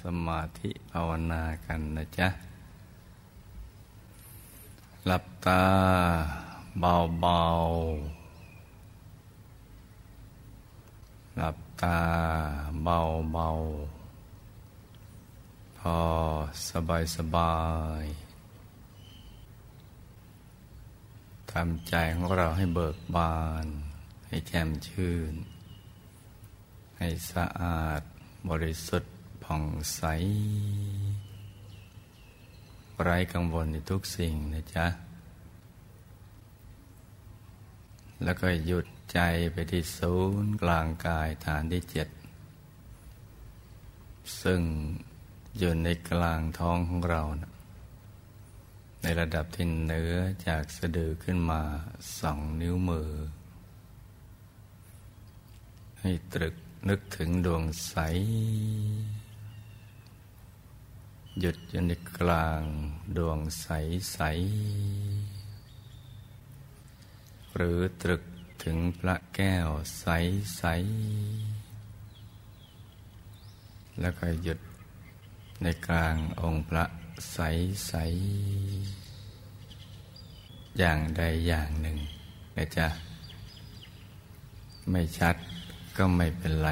สมาธิภาวนากันนะจ๊ะ หลับตาเบาๆ หลับตาเบาๆ พอสบายสบายทำใจของเราให้เบิกบาน ให้แจ่มชื่น ให้สะอาดบริสุทธิ์ ผ่องใส ไร้กังวลในทุกสิ่งนะจ๊ะ แล้วก็หยุดใจไปที่ศูนย์กลางกายฐานที่เจ็ด ซึ่งอยู่ในกลางท้องของเรานะในระดับที่เหนือจากสะดือขึ้นมาสองนิ้วมือ ให้ตรึกนึกถึงดวงใส หยุดอยู่ในกลางดวงใสใสหรือตรึกถึงพระแก้วใสใสแล้วก็หยุดในกลางองค์พระใสใสอย่างใดอย่างหนึ่งนะจ๊ะ ไม่ชัดก็ไม่เป็นไร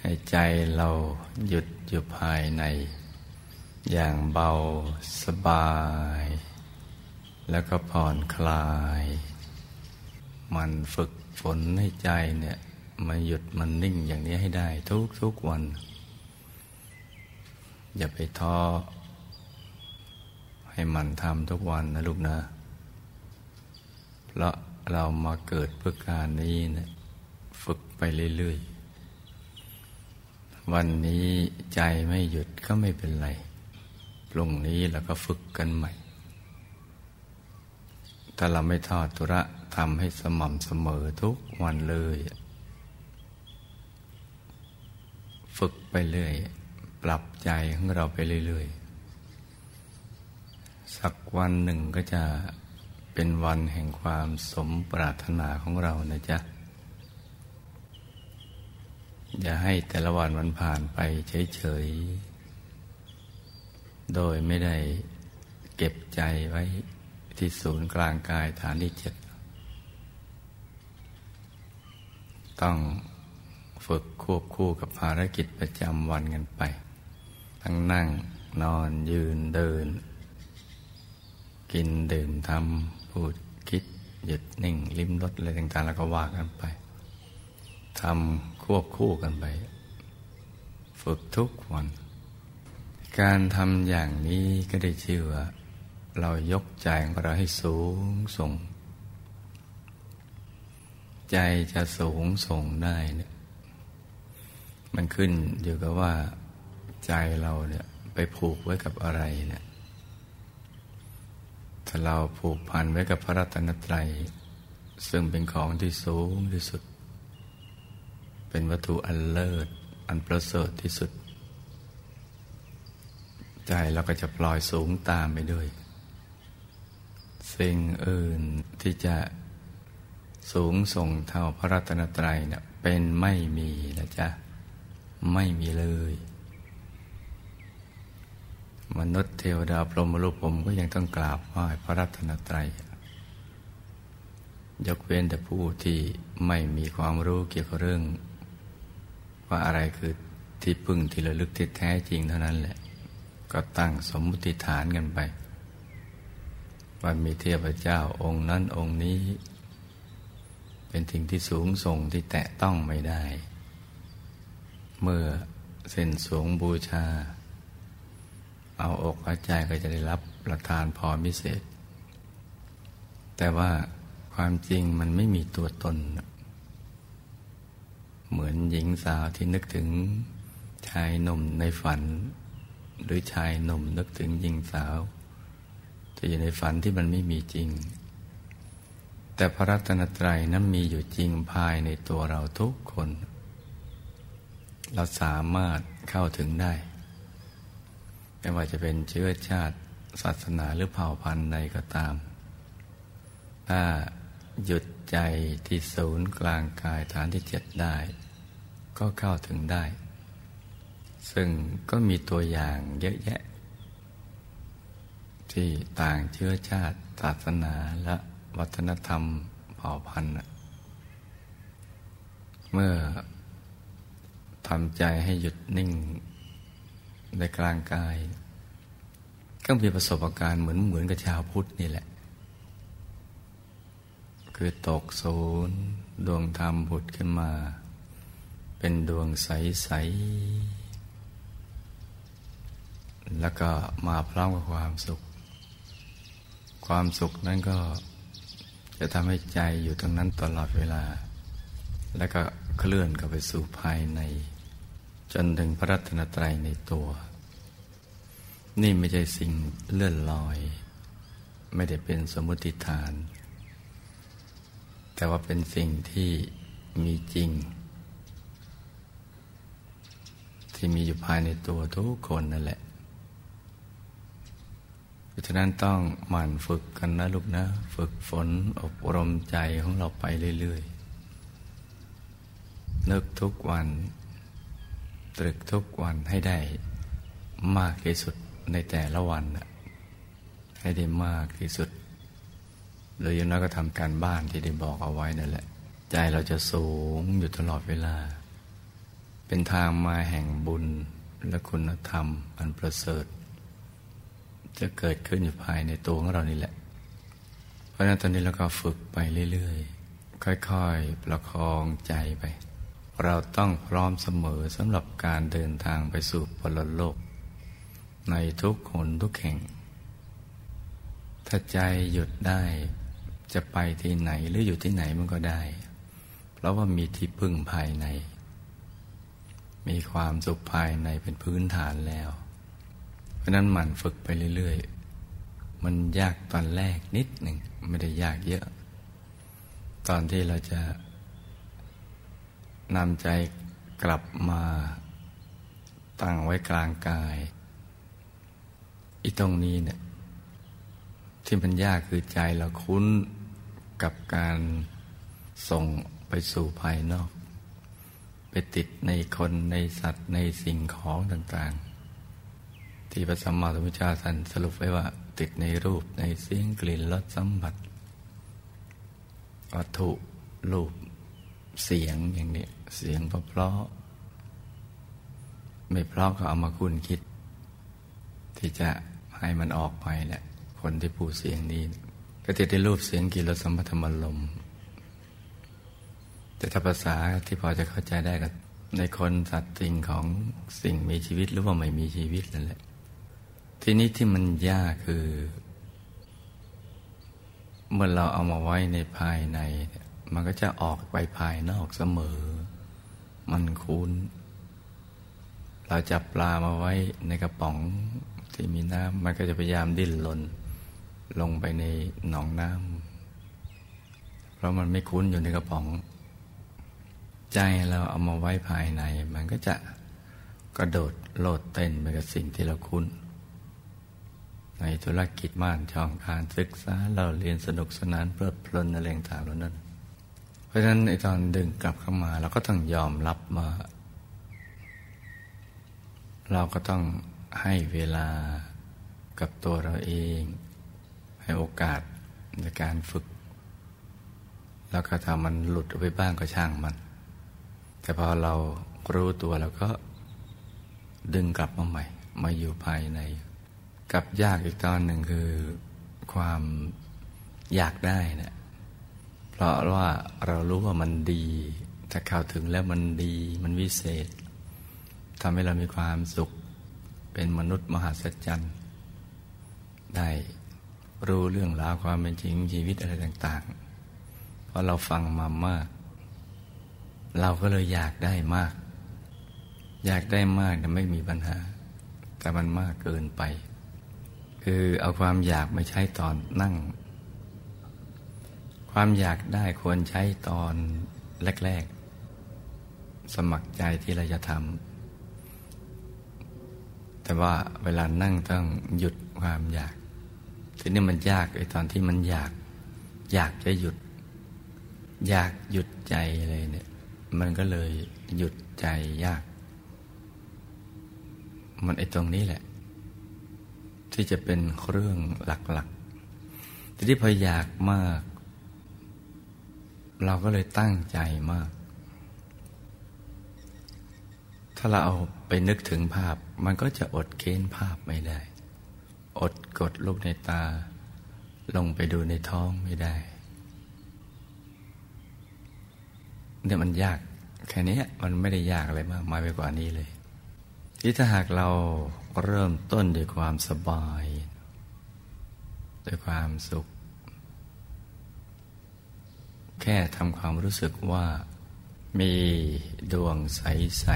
ให้ใจเราหยุดอยู่ภายใน อย่างเบาสบาย แล้วก็ผ่อนคลาย มันฝึกฝนให้ใจเนี่ยมาหยุดมันนิ่งอย่างนี้ให้ได้ทุกทุกวัน อย่าไปท้อให้มันทำทุกวันนะลูกนะ เพราะเรามาเกิดเพื่อการนี้นะฝึกไปเรื่อย วันนี้ใจไม่หยุดก็ไม่เป็นไร พรุ่งนี้เราก็ฝึกกันใหม่ ถ้าเราไม่ทอดทุระทำให้สม่ำเสมอทุกวันเลย ฝึกไปเรื่อย ปรับใจของเราไปเรื่อยๆ สักวันหนึ่งก็จะเป็นวันแห่งความสมปรารถนาของเรานะจ๊ะ อย่าให้แต่ละวันมันผ่านไปเฉยๆ โดยไม่ได้เก็บใจไว้ที่ศูนย์กลางกายฐานที่เจ็ด ต้องฝึกควบคู่กับภารกิจประจำวันกันไป ทั้งนั่งนอนยืนเดิน กินดื่มทำพูดคิดหยุดนิ่ง ลิ้มรสอะไรต่างๆ แล้วก็ว่ากันไปทำ ควบคู่กันไป ฝึกทุกวัน การทำอย่างนี้ก็ได้ชื่อว่า เรายกใจของเราให้สูงส่ง ใจจะสูงส่งได้เนี่ยมันขึ้นอยู่กับว่าใจเราเนี่ยไปผูกไว้กับอะไรเนี่ยถ้าเราผูกพันไว้กับพระรัตนตรัย ซึ่งเป็นของที่สูงที่สุด เป็นวัตถุอันเลิศ อันประเสริฐที่สุด ใจเราก็จะปล่อยสูงตามไปด้วย สิ่งอื่นที่จะสูงส่งเท่าพระรัตนตรัยเนี่ยเป็นไม่มีนะจ๊ะ ไม่มีเลย มนุษย์เทวดาพรหมรูปผมก็ยังต้องกราบไหว้พระรัตนตรัยยกเว้นแต่ผู้ที่ไม่มีความรู้เกี่ยวกับเรื่อง ว่าอะไรคือที่พึ่งที่ระลึกที่แท้จริงเท่านั้นแหละ ก็ตั้งสมมติฐานกันไปว่ามีเทพเจ้าองค์นั้นองค์นี้ เป็นสิ่งที่สูงส่งที่แตะต้องไม่ได้ เมื่อเส้นสวงบูชา เอาอกเอาใจก็จะได้รับประทานพรพิเศษ แต่ว่าความจริงมันไม่มีตัวตน เหมือนหญิงสาวที่นึกถึงชายหนุ่มในฝัน หรือชายหนุ่มนึกถึงหญิงสาวที่อยู่ในฝันที่มันไม่มีจริง แต่พระรัตนตรัยนั้นมีอยู่จริงภายในตัวเราทุกคน เราสามารถเข้าถึงได้ ไม่ว่าจะเป็นเชื้อชาติศาสนาหรือเผ่าพันธุ์ใดก็ตาม ถ้า หยุดใจที่ศูนย์กลางกายฐานที่เจ็ดได้ ก็เข้าถึงได้ ซึ่งก็มีตัวอย่างเยอะแยะ ที่ต่างเชื้อชาติศาสนาและวัฒนธรรมเผ่าพันธุ์เมื่อทำใจให้หยุดนิ่งในกลางกาย ก็มีประสบการณ์เหมือนเหมือนกับชาวพุทธนี่แหละ คือตกศูนย์ ดวงธรรมผุดขึ้นมา เป็นดวงใส ๆ แล้วก็มาพร้อมกับความสุข ความสุขนั้นก็จะทำให้ใจอยู่ตรงนั้นตลอดเวลา แล้วก็เคลื่อนเข้าไปสู่ภายใน จนถึงพระรัตนตรัยในตัว นี่ไม่ใช่สิ่งเลื่อนลอย ไม่ได้เป็นสมมติฐาน แต่ว่าเป็นสิ่งที่มีจริง ที่มีอยู่ภายในตัวทุกคนนั่นแหละ เพราะฉะนั้นต้องหมั่นฝึกกันนะลูกนะ ฝึกฝนอบรมใจของเราไปเรื่อยๆ นึกทุกวัน ตรึกทุกวันให้ได้มากที่สุดในแต่ละวัน ให้ได้มากที่สุด หรืออย่างน้อยก็ทำการบ้านที่ได้บอกเอาไว้นั่นแหละ ใจเราจะสูงอยู่ตลอดเวลา เป็นทางมาแห่งบุญและคุณธรรมอันประเสริฐ จะเกิดขึ้นอยู่ภายในตัวของเรานี่แหละ เพราะนั้นตอนนี้เราก็ฝึกไปเรื่อยๆ ค่อยๆ ประคองใจไป เราต้องพร้อมเสมอสำหรับการเดินทางไปสู่ปรโลก ในทุกหนทุกแห่ง ถ้าใจหยุดได้ จะไปที่ไหนหรืออยู่ที่ไหนมันก็ได้ เพราะว่ามีที่พึ่งภายใน มีความสุขภายในเป็นพื้นฐานแล้ว เพราะนั้นหมั่นฝึกไปเรื่อยๆ มันยากตอนแรกนิดหนึ่งไม่ได้ยากเยอะ ตอนที่เราจะนำใจกลับมาตั้งไว้กลางกายอีตรงนี้เนี่ยที่มันยากคือใจเราคุ้น กับการส่งไปสู่ภายนอก ไปติดในคนในสัตว์ในสิ่งของต่างๆ ที่พระสัมมาสัมพุทธเจ้าท่านสรุปไว้ว่า ติดในรูปในเสียงกลิ่นรสสัมผัสวัตถุรูปเสียงอย่างนี้ เสียงเพราะไม่เพราะก็เอามาคุณคิด ที่จะให้มันออกไปแหละ คนที่พูดเสียงนี้ ก็จะได้รูปเสียงกิรสัมพัทธมลมแต่ถ้าภาษาที่พอจะเข้าใจได้ก็ในคนสัตว์สิ่งของสิ่งมีชีวิตหรือว่าไม่มีชีวิตนั่นแหละ ทีนี้ที่มันยากคือ เมื่อเราเอามาไว้ในภายใน มันก็จะออกไปภายนอกเสมอ มันคุ้น เราจับปลามาไว้ในกระป๋องที่มีน้ำมันก็จะพยายามดิ้นรน ลงไปในหนองน้ำเพราะมันไม่คุ้นอยู่ในกระป๋อง ใจเราเอามาไว้ภายใน มันก็จะกระโดดโลดเต้นไปกับสิ่งที่เราคุ้น ในธุรกิจม่านช่องการศึกษาเราเรียนสนุกสนานเพลิดเพลินอะไรต่างๆเหล่านั้น เพราะฉะนั้นในตอนดึงกลับเข้ามาเราก็ต้องยอมรับมา เราก็ต้องให้เวลากับตัวเราเอง ให้โอกาสในการฝึก แล้วก็ถ้ามันหลุดไปบ้างก็ช่างมัน แต่พอเรารู้ตัวเราก็ดึงกลับมาใหม่ มาอยู่ภายใน กับยากอีกตอนหนึ่งคือความอยากได้นะเพราะว่าเรารู้ว่ามันดี ถ้าเข้าถึงแล้วมันดีมันวิเศษทำให้เรามีความสุขเป็นมนุษย์มหัศจรรย์ได้ รู้เรื่องราวความเป็นจริงชีวิตอะไรต่าง ๆ เพราะเราฟังมามาก เราก็เลยอยากได้มาก อยากได้มากแต่ไม่มีปัญหา แต่มันมากเกินไป คือเอาความอยากมาใช้ตอนนั่ง ความอยากได้ควรใช้ตอนแรก ๆ สมัครใจที่เราจะทำแต่ว่าเวลานั่งต้องหยุดความอยาก ทีนี้มันยากไอ้ตอนที่มันอยาก อยากจะหยุด อยากหยุดใจเลยเนี่ย มันก็เลยหยุดใจยาก มันไอ้ตรงนี้แหละ ที่จะเป็นเรื่องหลักๆ ทีที่พออยากมาก เราก็เลยตั้งใจมาก ถ้าเราเอาไปนึกถึงภาพ มันก็จะอดเค้นภาพไม่ได้ อดกดลูกในตา ลงไปดูในท้องไม่ได้เนี่ยมันยากแค่นี้มันไม่ได้ยากอะไรมากมายไปกว่านี้เลยที่ถ้าหากเราเริ่มต้นด้วยความสบาย ด้วยความสุข แค่ทำความรู้สึกว่า มีดวงใส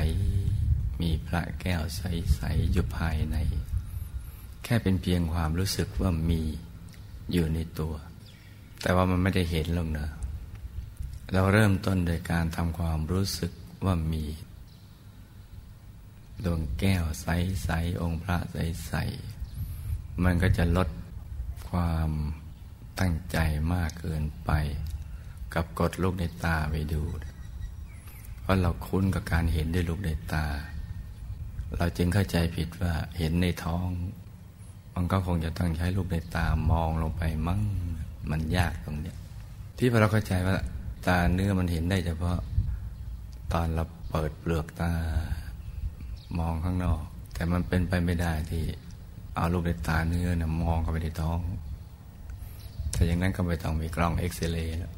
ๆ มีพระแก้วใส ๆ อยู่ภายใน แค่เป็นเพียงความรู้สึกว่ามีอยู่ในตัว แต่ว่ามันไม่ได้เห็นหรอกเนะเราเริ่มต้นโดยการทำความรู้สึกว่ามี ดวงแก้วใสๆองค์พระใสๆมันก็จะลดความตั้งใจมากเกินไป กับกดลูกในตาไปดู เพราะเราคุ้นกับการเห็นด้วยลูกในตา เราจึงเข้าใจผิดว่าเห็นในท้อง มันก็คงจะต้องใช้ลูกในตามองลงไปมั่งมันยากตรงเนี้ยที่พอเราเข้าใจว่าตาเนื้อมันเห็นได้เฉพาะตอนเราเปิดเปลือกตามองข้างนอก แต่มันเป็นไปไม่ได้ที่เอาลูกในตาเนื้อนะมองเข้าไปในท้องถ้าอย่างนั้นก็ไม่ต้องมีกล้องเอ็กซเรย์แล้ว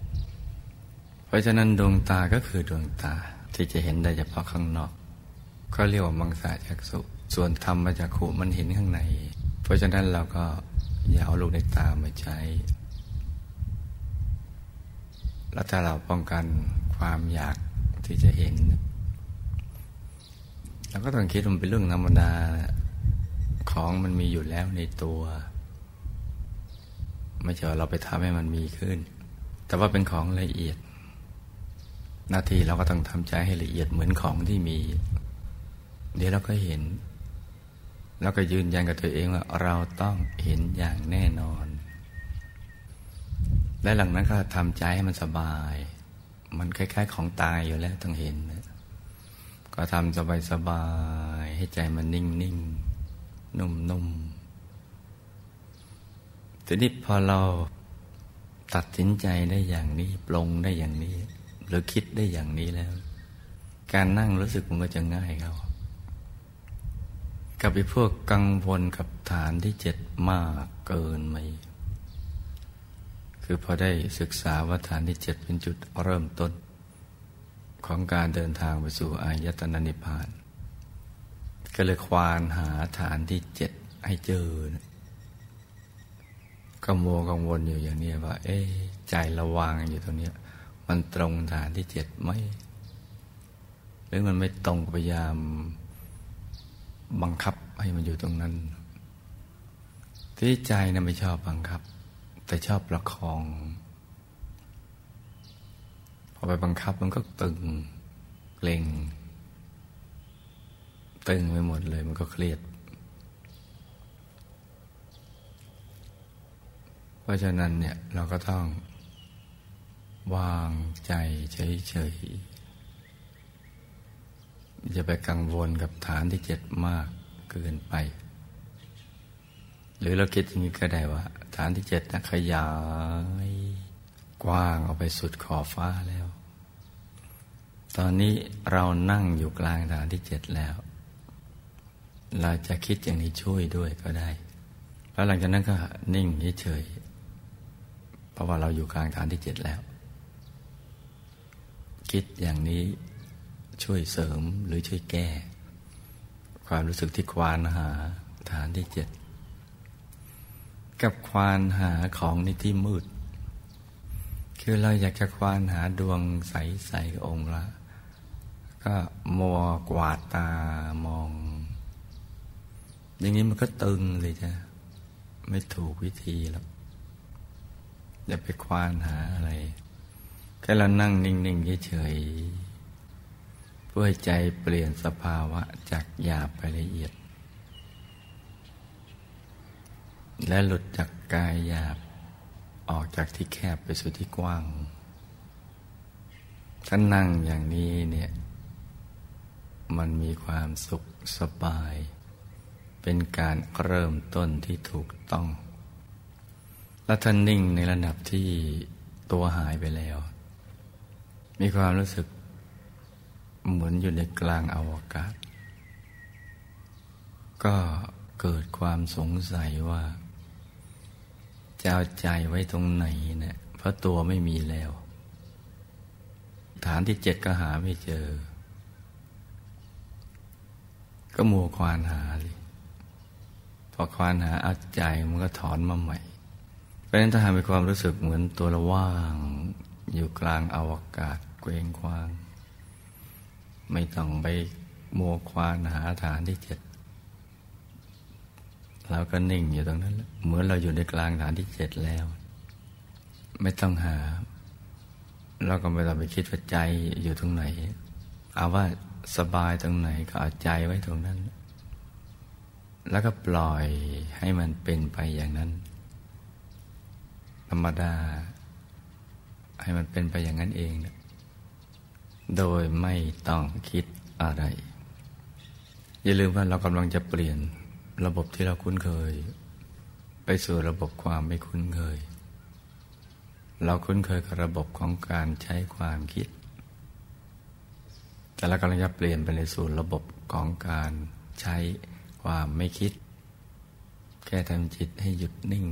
เพราะฉะนั้นดวงตาก็คือดวงตาที่จะเห็นได้เฉพาะข้างนอก ก็เรียกว่ามังสาจักสุส่วนธรรมจักขุมันเห็นข้างใน เพราะฉะนั้นเราก็อย่าเอาลูกในตามาใช้ แล้วถ้าเราป้องกันความอยากที่จะเห็น เราก็ต้องคิดมันเป็นเรื่องธรรมดา ของมันมีอยู่แล้วในตัว ไม่ใช่เราไปทำให้มันมีขึ้น แต่ว่าเป็นของละเอียด หน้าที่เราก็ต้องทำใจให้ละเอียดเหมือนของที่มี เดี๋ยวเราก็เห็น แล้วก็ยืนยันกับตัวเองว่าเราต้องเห็นอย่างแน่นอน และหลังนั้นก็ทำใจให้มันสบาย มันคล้าย ๆ ของตายอยู่แล้วต้องเห็น ก็ทำสบายๆให้ใจมันนิ่งๆ นุ่มๆ ทีนี้พอเราตัดสินใจได้อย่างนี้ ปลงได้อย่างนี้ หรือคิดได้อย่างนี้แล้ว การนั่งรู้สึกมันก็จะง่ายเขา กับไอ้พวกกังวลกับฐานที่เจ็ดมากเกินไหมคือพอได้ศึกษาว่าฐานที่เจ็ดเป็นจุดเริ่มต้น ของการเดินทางไปสู่อายตนะนิพพาน ก็เลยควานหาฐานที่เจ็ดให้เจอก็มัวกังวลอยู่อย่างนี้ว่า เอ๊ใจระวางอยู่ตรงนี้มันตรงฐานที่เจ็ดไหมหรือมันไม่ตรงพยายาม บังคับให้มันอยู่ตรงนั้น ที่ใจนะไม่ชอบบังคับ แต่ชอบประคอง พอไปบังคับมันก็ตึงเกร็งตึงไปหมดเลยมันก็เครียด เพราะฉะนั้นเนี่ยเราก็ต้องวางใจเฉยๆ อย่าไปกังวลกับฐานที่เจ็ดมากเกินไป หรือเราคิดอย่างนี้ก็ได้ว่า ฐานที่เจ็ดนะขยายกว้างออกไปสุดขอบฟ้าแล้ว ตอนนี้เรานั่งอยู่กลางฐานที่เจ็ดแล้ว เราจะคิดอย่างนี้ช่วยด้วยก็ได้ แล้วหลังจากนั้นก็นิ่งเฉยเพราะว่าเราอยู่กลางฐานที่เจ็ดแล้ว คิดอย่างนี้ ช่วยเสริมหรือช่วยแก้ ความรู้สึกที่ควานหาฐานที่เจ็ดกับควานหาของในที่มืด คือเราอยากจะควานหาดวงใสๆองค์ละ ก็มัวกวาดตามอง อย่างนี้มันก็ตึงเลยจ้ะไม่ถูกวิธีแล้วอย่าไปควานหาอะไรแค่เรานั่งนิ่งๆเฉยๆ พื่อใจเปลี่ยนสภาวะจากหยาบไปละเอียด และหลุดจากกายหยาบ ออกจากที่แคบไปสู่ที่กว้างถ้านั่งอย่างนี้เนี่ย มันมีความสุขสบาย เป็นการเริ่มต้นที่ถูกต้อง และท่านนิ่งในระดับที่ตัวหายไปแล้ว มีความรู้สึก เหมือนอยู่ในกลางอาวกาศ ก็เกิดความสงสัยว่าจะเอาใจไว้ตรงไหนเนะี่ยเพราะตัวไม่มีแล้ว ฐานที่เจ็ดก็หาไม่เจอ ก็มัวควานหาเลยพอควานหาเอาใจมันก็ถอนมาใหม่ เพราะฉะนั้นถ้าหามีความรู้สึกเหมือนตัวละว่าง อยู่กลางอาวกาศเกวงควาง ไม่ต้องไปมัวควานหาฐานที่เจ็ดเราก็นิ่งอยู่ตรงนั้น เหมือนเราอยู่ในกลางฐานที่เจ็ดแล้ว ไม่ต้องหา เราก็ไม่ต้องไปคิดว่าใจอยู่ตรงไหน เอาว่าสบายตรงไหนก็เอาใจไว้ตรงนั้น แล้วก็ปล่อยให้มันเป็นไปอย่างนั้น ธรรมดา ให้มันเป็นไปอย่างนั้นเอง โดยไม่ต้องคิดอะไร อย่าลืมว่าเรากำลังจะเปลี่ยนระบบที่เราคุ้นเคย ไปสู่ระบบความไม่คุ้นเคย เราคุ้นเคยกับระบบของการใช้ความคิด แต่เรากำลังจะเปลี่ยนไปในสู่ระบบของการใช้ความไม่คิด แค่ทำจิตให้หยุดนิ่ง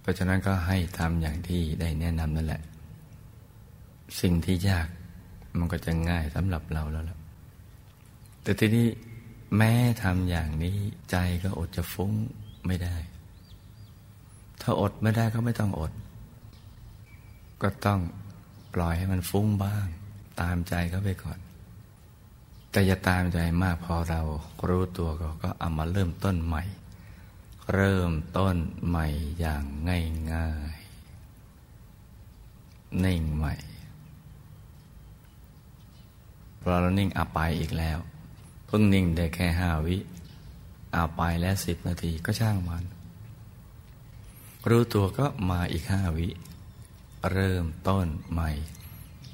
เพราะฉะนั้นก็ให้ทำอย่างที่ได้แนะนำนั่นแหละ สิ่งที่ยากมันก็จะง่ายสำหรับเราแล้วล่ะแต่ทีนี้แม้ทำอย่างนี้ใจก็อดจะฟุ้งไม่ได้ ถ้าอดไม่ได้ก็ไม่ต้องอด ก็ต้องปล่อยให้มันฟุ้งบ้าง ตามใจเขาไปก่อน แต่อย่าตามใจมากพอเรารู้ตัวก็ก็เอามาเริ่มต้นใหม่ เริ่มต้นใหม่อย่างง่ายง่ายนิ่งใหม่ พอเรานิ่งอาไปอีกแล้ว เพิ่งนิ่งได้แค่ห้าวิอาไปแล้วสิบนาทีก็ช่างมัน รู้ตัวก็มาอีกห้าวิ เริ่มต้นใหม่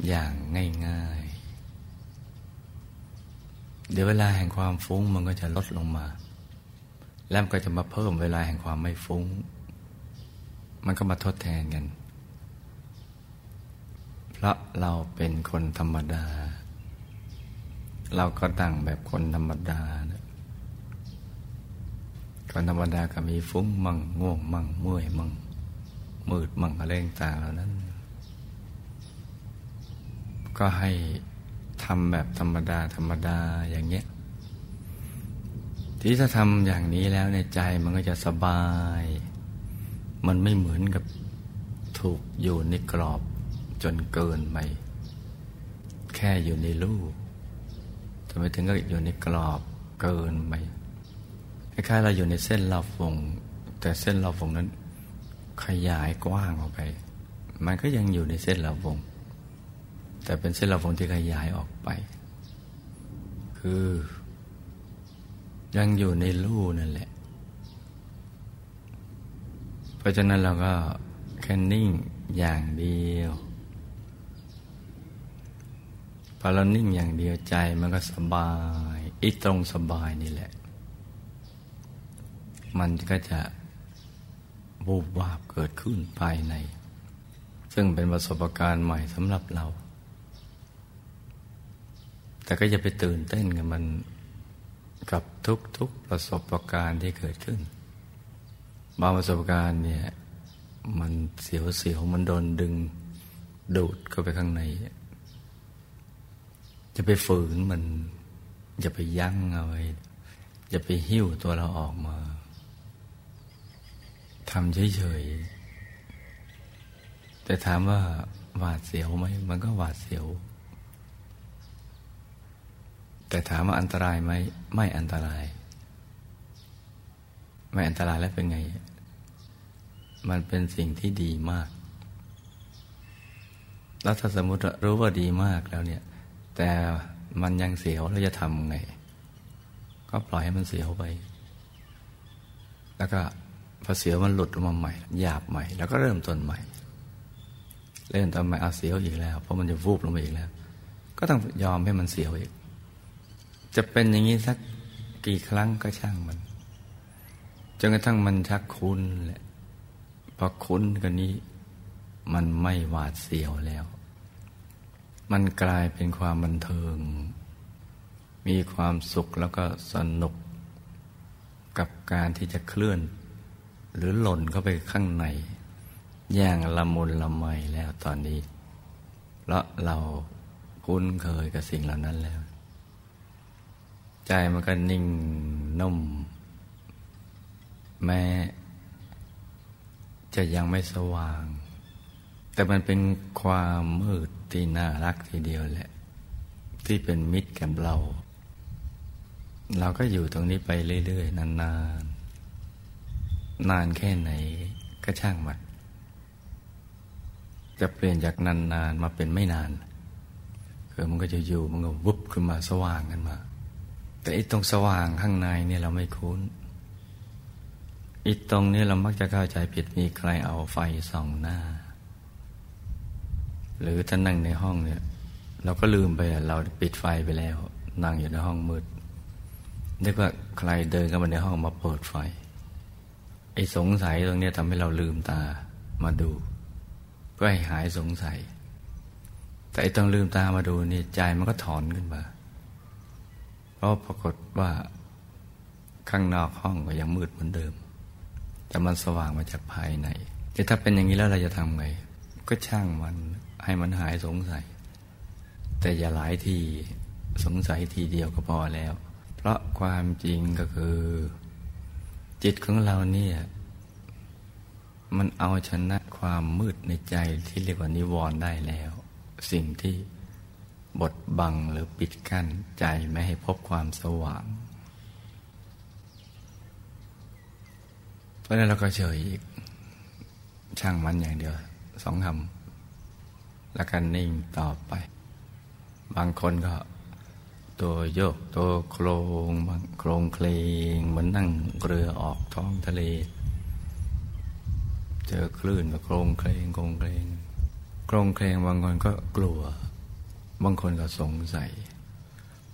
อย่างง่ายๆ เดี๋ยวเวลาแห่งความฟุ้งมันก็จะลดลงมา แล้วก็จะมาเพิ่มเวลาแห่งความไม่ฟุ้ง มันก็มาทดแทนกัน เพราะเราเป็นคนธรรมดา เราก็ตั้งแบบคนธรรมดานะคนธรรมดาก็มีฟุ้งมั่งง่วงมั่งเมื่อยมั่งมืดมั่งอะไรต่างเหล่านั้น ก็ให้ทำแบบธรรมดาธรรมดาอย่างเงี้ยที่ถ้าทำอย่างนี้แล้วในใจมันก็จะสบาย มันไม่เหมือนกับถูกอยู่ในกรอบจนเกินไป แค่อยู่ในรูป ทำไมถึงก็อยู่ในกรอบเกินไปคล้ายๆเราอยู่ในเส้นรอบวง แต่เส้นรอบวงนั้น ขยายกว้างออกไป มันก็ยังอยู่ในเส้นรอบวง แต่เป็นเส้นรอบวงที่ขยายออกไป คือ ยังอยู่ในรูนั่นแหละ เพราะฉะนั้นเราก็แค่นิ่งอย่างเดียว พอเรานิ่งอย่างเดียวใจมันก็สบายอีตรงสบายนี่แหละ มันก็จะวูบวาบเกิดขึ้นภายใน ซึ่งเป็นประสบการณ์ใหม่สำหรับเรา แต่ก็จะไปตื่นเต้นกับมันกับทุกๆประสบการณ์ที่เกิดขึ้น บางประสบการณ์เนี่ย มันเสียวๆมันโดนดึงดูดเข้าไปข้างใน จะไปฝืนมัน อย่าไปยั้งเอาไว้อย่าไปหิ้วตัวเราออกมาทำเฉยๆ แต่ถามว่าหวาดเสียวไหม มันก็หวาดเสียว แต่ถามว่าอันตรายไหม ไม่อันตราย ไม่อันตรายแล้วเป็นไง มันเป็นสิ่งที่ดีมาก แล้วถ้าสมมติรู้ว่าดีมากแล้วเนี่ย แต่มันยังเสียวแล้วจะทำไง ก็ปล่อยให้มันเสียวไป แล้วก็พอเสียวมันหลุดออกมาใหม่ หยาบใหม่ แล้วก็เริ่มต้นใหม่ เริ่มต้นใหม่เอาเสียวอีกแล้ว เพราะมันจะวูบลงไปอีกแล้ว ก็ต้องยอมให้มันเสียวอีก จะเป็นอย่างนี้สักกี่ครั้งก็ช่างมัน จนกระทั่งมันชักคุ้นแหละพอคุ้นกันนี้ มันไม่หวาดเสียวแล้ว มันกลายเป็นความบันเทิง มีความสุขแล้วก็สนุก กับการที่จะเคลื่อน หรือหล่นเข้าไปข้างใน อย่างละมุนละไมแล้วตอนนี้ เพราะเราคุ้นเคยกับสิ่งเหล่านั้นแล้ว ใจมันก็นิ่งนุ่ม แม้จะยังไม่สว่าง แต่มันเป็นความมืด ที่น่ารักทีเดียวแหละ ที่เป็นมิตรกับเรา เราก็อยู่ตรงนี้ไปเรื่อย ๆ นานๆนนานแค่ไหนก็ช่างมันจะเปลี่ยนจากนานๆมาเป็นไม่นาน คือมันก็จะอยู่มันก็วุบขึ้นมาสว่างกันมา แต่อีตรงสว่างข้างในเนี่ยเราไม่คุ้นอีตรงนี้เรามักจะเข้าใจผิดมีใครเอาไฟส่องหน้า หรือถ้านั่งในห้องเนี่ย เราก็ลืมไปเราปิดไฟไปแล้ว นั่งอยู่ในห้องมืดนึกว่าใครเดินเข้ามาในห้องมาเปิดไฟไอ้สงสัยตรงนี้ทำให้เราลืมตามาดู เพื่อให้หายสงสัย แต่ต้องลืมตามาดูนี่ใจมันก็ถอนขึ้นมา เพราะปรากฏว่าข้างนอกห้องก็ยังมืดเหมือนเดิม แต่มันสว่างมาจากภายในแต่ถ้าเป็นอย่างนี้แล้วเราจะทำไง ก็ช่างมัน ให้มันหายสงสัย แต่อย่าหลายทีสงสัยทีเดียวก็พอแล้ว เพราะความจริงก็คือ จิตของเราเนี่ย มันเอาชนะความมืดในใจที่เรียกว่านิวรณ์ได้แล้ว สิ่งที่บดบังหรือปิดกั้นใจไม่ให้พบความสว่าง เพราะนั้นเราก็เฉยอีก ช่างมันอย่างเดียวสองคำ แล้วกันนิ่งต่อไป บางคนก็ ตัวโยกตัวโครงบางโครงเคลงเหมือนนั่งเรือออกท้องทะเล เจอคลื่นก็โครงเคลงโครงเคลงโครงเคลงบางคนก็กลัว บางคนก็สงสัย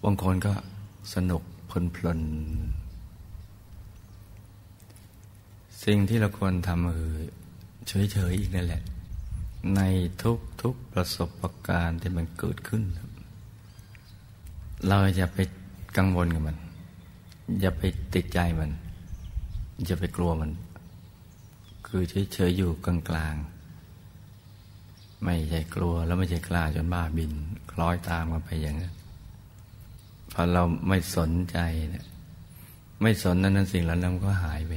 บางคนก็สนุกเพลินเพลินสิ่งที่เราควรทำคือเฉยๆอีกนั่นแหละ ในทุกทุกประสบการณ์ที่มันเกิดขึ้น เราอย่าไปกังวลกับมัน อย่าไปติดใจมัน อย่าไปกลัวมัน คือเฉยๆอยู่กลางๆ ไม่ใช่กลัวแล้วไม่ใช่กล้าจนบ้าบิน คล้อยตามกันไปอย่างนั้นพอเราไม่สนใจเนี่ยไม่สนนั้นนั้นสิ่งเหล่านั้นก็หายไป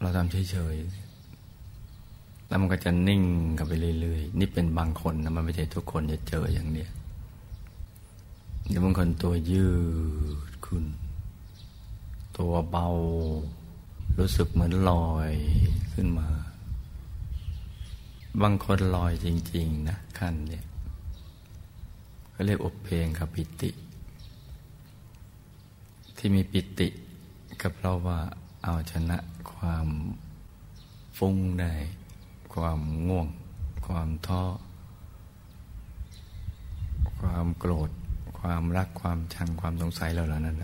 เราทำเฉยๆ แล้วมันก็จะนิ่งกันไปเรื่อยๆ นี่เป็นบางคนนะมันไม่ใช่ทุกคนจะเจออย่างเนี้ยเดี๋ยวบางคนตัวยืดขึ้น ตัวเบา รู้สึกเหมือนลอยขึ้นมา บางคนลอยจริง ๆ นะขั้นเนี่ยก็เรียกอบเพลงกับปิติ ที่มีปิติก็เพราะว่าเอาชนะความฟุ้งได้ ความง่วง ความท้อ ความโกรธ ความรักความชังความสงสัยเหล่านั้น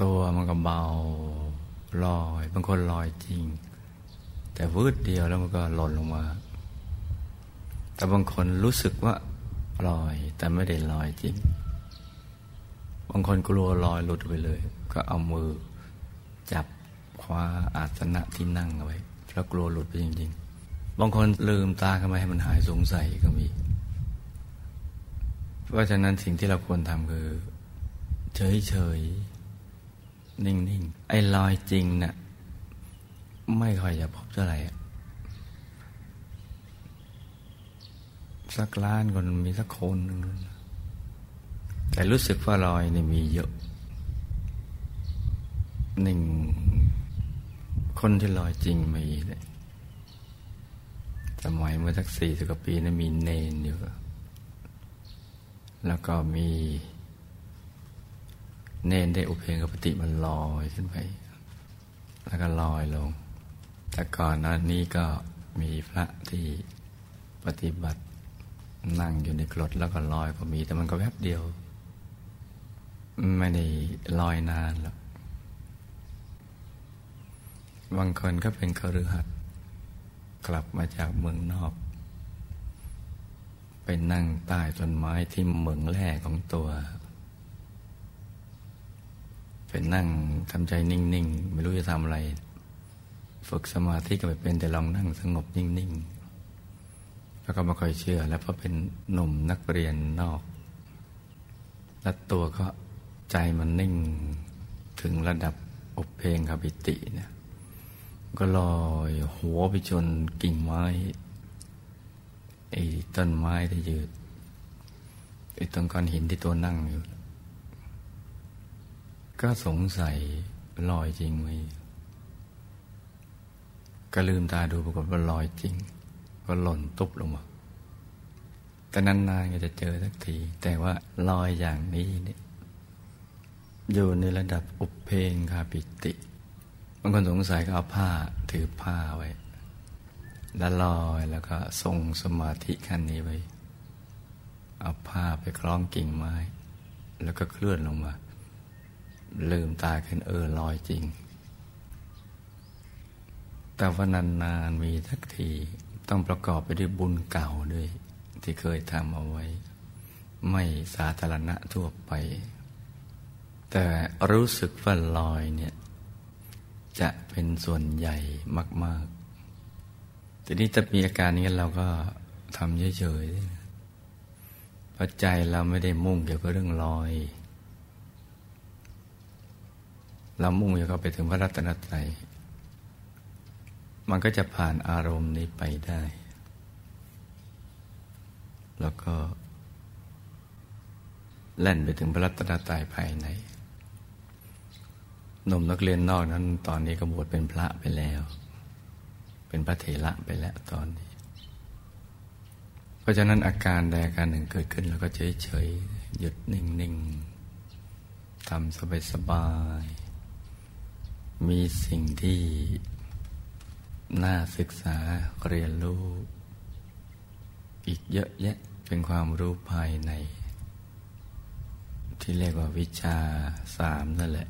ตัวมันก็เบาลอยบางคนลอยจริง แต่วืดเดียวแล้วมันก็หล่นลงมา แต่บางคนรู้สึกว่าลอยแต่ไม่ได้ลอยจริง บางคนกลัวลอยหลุดไปเลย ก็เอามือ จับ คว้าอาสนะที่นั่งเอาไว้แล้วกลัวหลุดไปจริงๆ บางคนลืมตาขึ้นมาให้มันหายสงสัยก็มี เพราะฉะนั้นสิ่งที่เราควรทำคือ เฉยๆ นิ่งๆ ไอ้ลอยจริงนะ่ะไม่ค่อยจะพบเท่าไหร่สักล้านคนมีสักคนหนึ่งแต่รู้สึกว่าลอยนี่มีเยอะหนึ่ง คนที่ลอยจริงมีเนี่ยสมัยเมื่อสักสี่สิบกว่าปีนะมีเนนอยู่แล้วก็มี เนนได้อุเพงกปฏิมันลอยขึ้นไป แล้วก็ลอยลง แต่ก่อนนั้นนี้ก็มีพระที่ปฏิบัตินั่งอยู่ในกรดแล้วก็ลอยก็มี แต่มันก็แวบเดียว ไม่ได้ลอยนานหรอก บางคนก็เป็นคฤหัสถ์กลับมาจากเมืองนอก ไปนั่งใต้ต้นไม้ที่เมืองแร่ของตัวไปนั่งทำใจนิ่งๆ ไม่รู้จะทำอะไร ฝึกสมาธิก็ไม่เป็นแต่ลองนั่งสงบนิ่งๆ แล้วก็มาค่อยเชื่อ แล้วพอเป็นหนุ่มนักเรียนนอก แล้วตัวก็ใจมันนิ่งถึงระดับอบเพลงคบิติเนี่ย ก็ลอยหัวไปชนกิ่งไม้ไอ้ต้นไม้ที่ยืดไอ้ต้นก้อนหินที่ตัวนั่งอยู่ ก็สงสัยลอยจริงไหมก็ลืมตาดูปรากฏว่าลอยจริง ก็หล่นตุ๊บลงมาแต่นานๆก็จะเจอสักที แต่ว่าลอยอย่างนี้เนี่ยอยู่ในระดับอุเพงคาปิติางคนสงสัยก็เอาผ้าถือผ้าไว้ แล้วลอยแล้วก็ทรงสมาธิขั้นนี้ไว้ เอาผ้าไปคล้องกิ่งไม้ แล้วก็เคลื่อนลงมา ลืมตาขึ้นเออลอยจริง แต่ว่านานๆมีทักทีต้องประกอบไปด้วยบุญเก่าด้วย ที่เคยทำเอาไว้ ไม่สาธารณะทั่วไป แต่รู้สึกว่าลอยเนี่ย จะเป็นส่วนใหญ่มากๆทีนี้ถ้ามีอาการนี้เราก็ทำเฉยๆเพราะใจเราไม่ได้มุ่งเกี่ยวกับเรื่องลอย เรามุ่งเกี่ยวกับไปถึงพระรัตนตรัย มันก็จะผ่านอารมณ์นี้ไปได้ แล้วก็แล่นไปถึงพระรัตนตรัยภายใน นุ่มนักเรียนนอกนั้น ตอนนี้ก็บวชเป็นพระไปแล้ว เป็นพระเถระไปแล้วตอนนี้ เพราะฉะนั้นอาการใดอาการหนึ่งเกิดขึ้นแล้วก็เฉยเฉยหยุดนิ่งนิ่งทำสบายสบาย มีสิ่งที่น่าศึกษาเรียนรู้อีกเยอะแยะเป็นความรู้ภายใน ที่เรียกว่าวิชาสามนั่นแหละ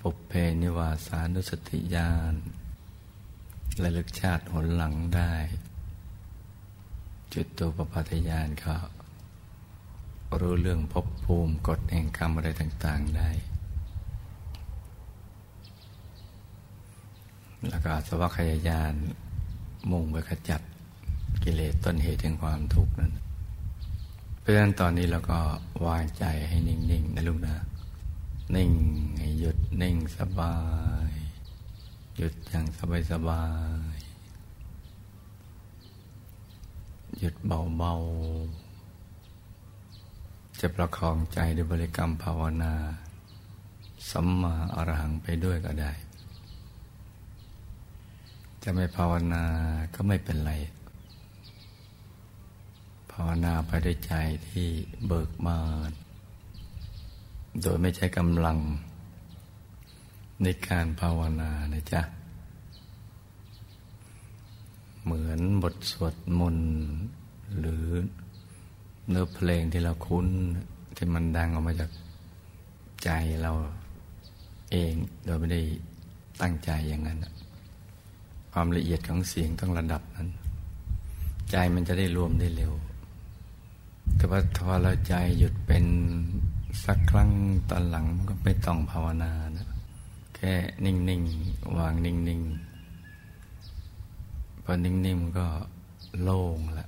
ปุเพนิวาสานุสติญาณระลึกชาติหนหลังได้ จุดตัวปปัตญาณก็รู้เรื่องภพภูมิกฎแห่งกรรมอะไรต่าง ๆได้ แล้วก็สวัคยายานมุ่งไปขจัดกิเลสต้นเหตุแห่งความทุกข์นั้น เพราะฉะนั้นตอนนี้เราก็วางใจให้นิ่ง ๆ นะลูกนะ นิ่งให้หยุดนิ่งสบาย หยุดอย่างสบายสบาย หยุดเบาเบาจะประคองใจด้วยบริกรรมภาวนาสัมมาอรหังไปด้วยก็ได้ จะไม่ภาวนาก็ไม่เป็นไร ภาวนาไปด้วยใจที่เบิกบาน โดยไม่ใช้กำลัง ในการภาวนานะจ๊ะ เหมือนบทสวดมนต์หรือเนื้อเพลงที่เราคุ้น ที่มันดังออกมาจากใจเราเองโดยไม่ได้ตั้งใจอย่างนั้น ความละเอียดของเสียงต้องระดับนั้น ใจมันจะได้รวมได้เร็ว แต่ว่าพอเราใจหยุดเป็น สักครั้งตอนหลังมันก็ไม่ต้องภาวนานะแค่นิ่งๆ วางนิ่งๆ พอนิ่งๆมันก็โล่งละ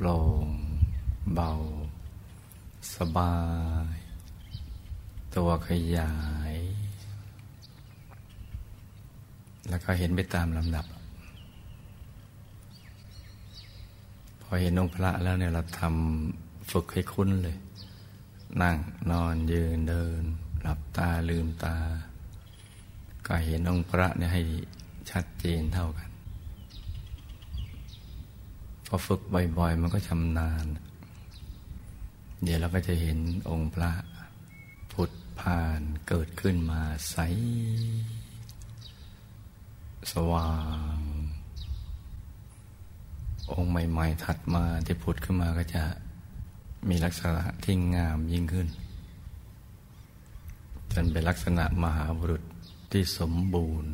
โล่งเบา สบาย ตัวขยาย แล้วก็เห็นไปตามลำดับ พอเห็นองค์พระแล้วเนี่ยเราทำฝึกให้คุ้นเลย นั่งนอนยืนเดิน หลับตาลืมตา ก็เห็นองค์พระเนี่ยให้ชัดเจนเท่ากันพอฝึกบ่อยๆ มันก็ชำนาญ เดี๋ยวเราก็จะเห็นองค์พระผุดผ่านเกิดขึ้นมาใส สว่าง องค์ใหม่ ๆ ถัดมาที่ผุดขึ้นมาก็จะ มีลักษณะที่งามยิ่งขึ้น จนเป็นลักษณะมหาบุรุษที่สมบูรณ์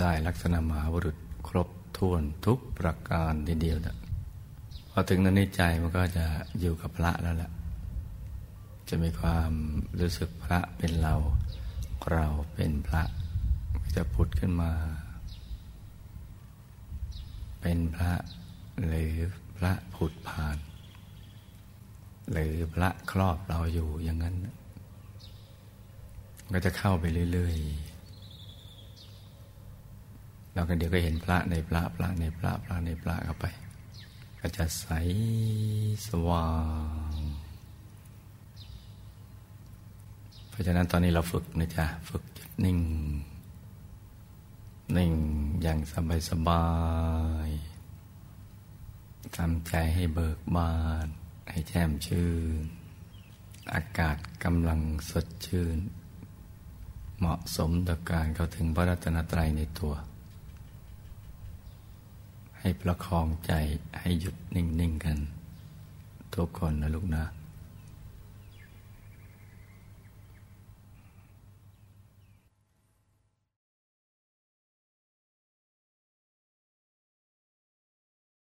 ได้ลักษณะมหาบุรุษครบถ้วนทุกประการทีเดียวนะพอถึงนั้นในใจมันก็จะอยู่กับพระแล้วแหละจะมีความรู้สึกพระเป็นเรา เราเป็นพระจะผุดขึ้นมา เป็นพระหรือพระผุดผ่าน หรือพระครอบเราอยู่อย่างนั้น ก็จะเข้าไปเรื่อยๆเราก็เดี๋ยวก็เห็นพระในพระพระในพระพระในพระเข้าไป ก็จะใสสว่าง เพราะฉะนั้นตอนนี้เราฝึกนะจ๊ะฝึกจุดนิ่ง นิ่งอย่างสบายสบายทำใจให้เบิกบาน ให้แจ่มชื่น อากาศกำลังสดชื่น เหมาะสมต่อการเข้าถึงพระรัตนตรัยในตัว ให้ประคองใจให้หยุดนิ่ง ๆ กัน ทุกคนนะลูกนะ